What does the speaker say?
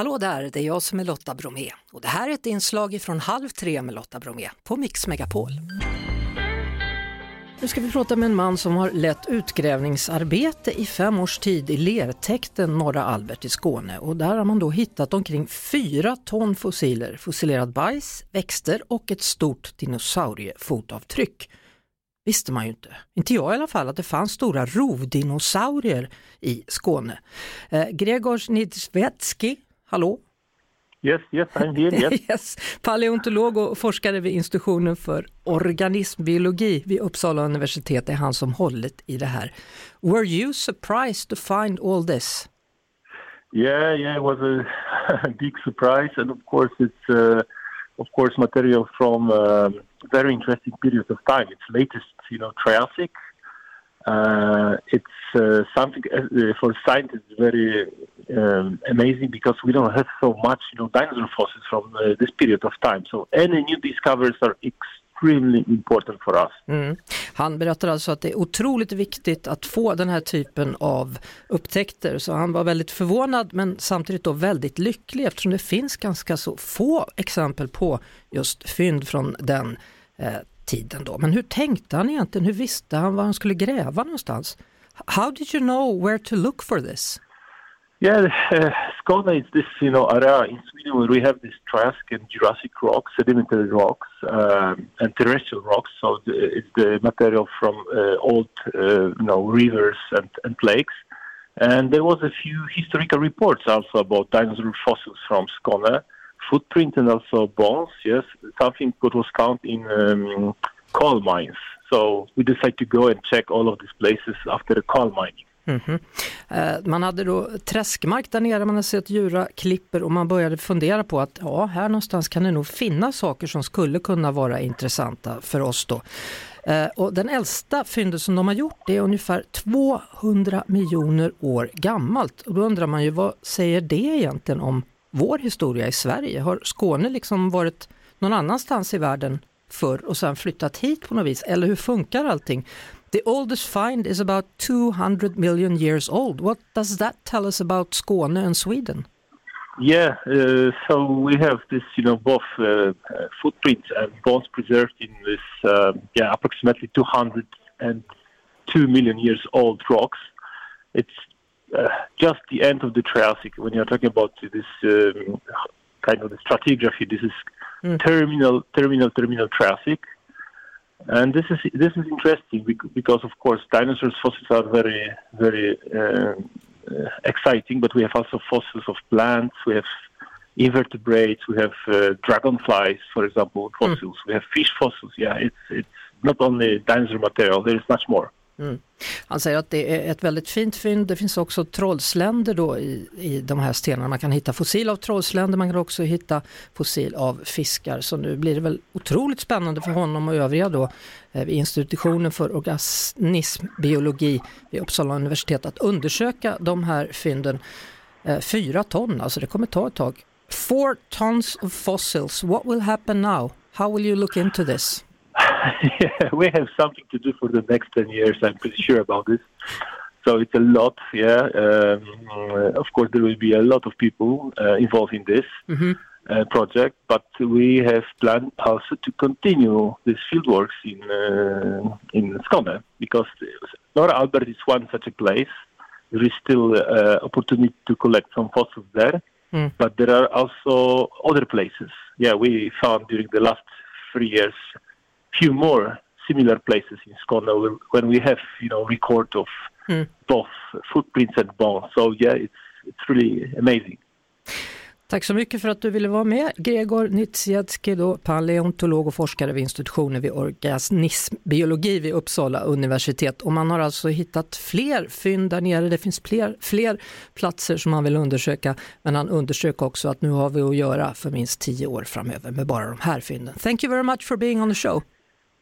Hallå där, det är jag som är Lotta Bromé och det här är ett inslag från Halv tre med Lotta Bromé på Mix Megapol. Nu ska vi prata med en man som har lett utgrävningsarbete i fem års tid i lertäkten Norra Albert i Skåne och där har man då hittat omkring fyra ton fossiler, fossilerad bajs, växter och ett stort dinosauriefotavtryck. Visste man ju inte, inte jag i alla fall, att det fanns stora rovdinosaurier i Skåne. Eh, Gregor Nidzvetski, hallå? Yes, yes, I'm here, yes. yes. Paleontolog och forskare vid institutionen för organismbiologi vid Uppsala universitet är han som hållit i det här. Were you surprised to find all this? Yeah, yeah, it was a big surprise, and of course, it's uh, of course material from a very interesting period of time. It's latest, you know, Triassic. Uh, it's uh, something uh, for scientists very um, amazing because we don't have so much, you know, dinosaur fossils from uh, this period of time. So any new discoveries are extremely important for us. Mm. Han berättar alltså att det är otroligt viktigt att få den här typen av upptäckter. Så han var väldigt förvånad men samtidigt då väldigt lycklig eftersom det finns ganska så få exempel på just fynd från den eh, tiden då. Men hur tänkte han egentligen? Hur visste han var han skulle gräva någonstans? How did you know where to look for this? Yeah, uh, Skåne is this, you know, area in Sweden where we have this Triassic and Jurassic rocks, sedimentary rocks, um, and terrestrial rocks. So the, it's the material from uh, old, uh, you know, rivers and, and lakes. And there was a few historical reports also about dinosaur fossils from Skåne, footprint and also bones. Yes, something that was found in um, coal mines. So we decided to go and check all of these places after the coal mining. Mm -hmm. Man hade då träskmark där nere, man hade sett djura klipper och man började fundera på att ja, här någonstans kan det nog finnas saker som skulle kunna vara intressanta för oss då. Eh, och den äldsta fyndet som de har gjort är ungefär 200 miljoner år gammalt. Och då undrar man ju vad säger det egentligen om vår historia i Sverige? Har Skåne liksom varit någon annanstans i världen förr och sen flyttat hit på något vis? Eller hur funkar allting? The oldest find is about 200 million years old. What does that tell us about Skåne and Sweden? Yeah, uh, so we have this, you know, both uh, footprints and bones preserved in this, uh, yeah, approximately 202 million years old rocks. It's uh, just the end of the Triassic. When you're talking about this um, kind of the stratigraphy, this is mm. terminal, terminal, terminal Triassic. And this is this is interesting because, of course, dinosaurs fossils are very very uh, exciting. But we have also fossils of plants. We have invertebrates. We have uh, dragonflies, for example, fossils. Mm. We have fish fossils. Yeah, it's it's not only dinosaur material. There is much more. Mm. Han säger att det är ett väldigt fint fynd. Det finns också trollsländer då i, i de här stenarna. Man kan hitta fossil av trollsländer, man kan också hitta fossil av fiskar. Så nu blir det väl otroligt spännande för honom och övriga då eh, vid institutionen för organismbiologi vid Uppsala universitet att undersöka de här fynden. Eh, fyra ton, alltså det kommer ta ett tag. Four tons of fossils, what will happen now? How will you look into this? yeah, we have something to do for the next 10 years. I'm pretty sure about this. So it's a lot, yeah. Um, of course, there will be a lot of people uh, involved in this mm-hmm. uh, project, but we have planned also to continue these fieldworks in uh, in Skåne because Norra Albert is one such a place. There is still uh, opportunity to collect some fossils there, mm. but there are also other places. Yeah, we found during the last three years few more similar places in Skåne when we have you know record of mm. both footprints and bones. So yeah, it's it's really amazing. Tack så mycket för att du ville vara med. Gregor Nitsiecki, då, paleontolog och forskare vid institutionen vid organismbiologi vid Uppsala universitet. Och man har alltså hittat fler fynd där nere. Det finns fler, fler platser som man vill undersöka. Men han undersöker också att nu har vi att göra för minst tio år framöver med bara de här fynden. Thank you very much for being on the show.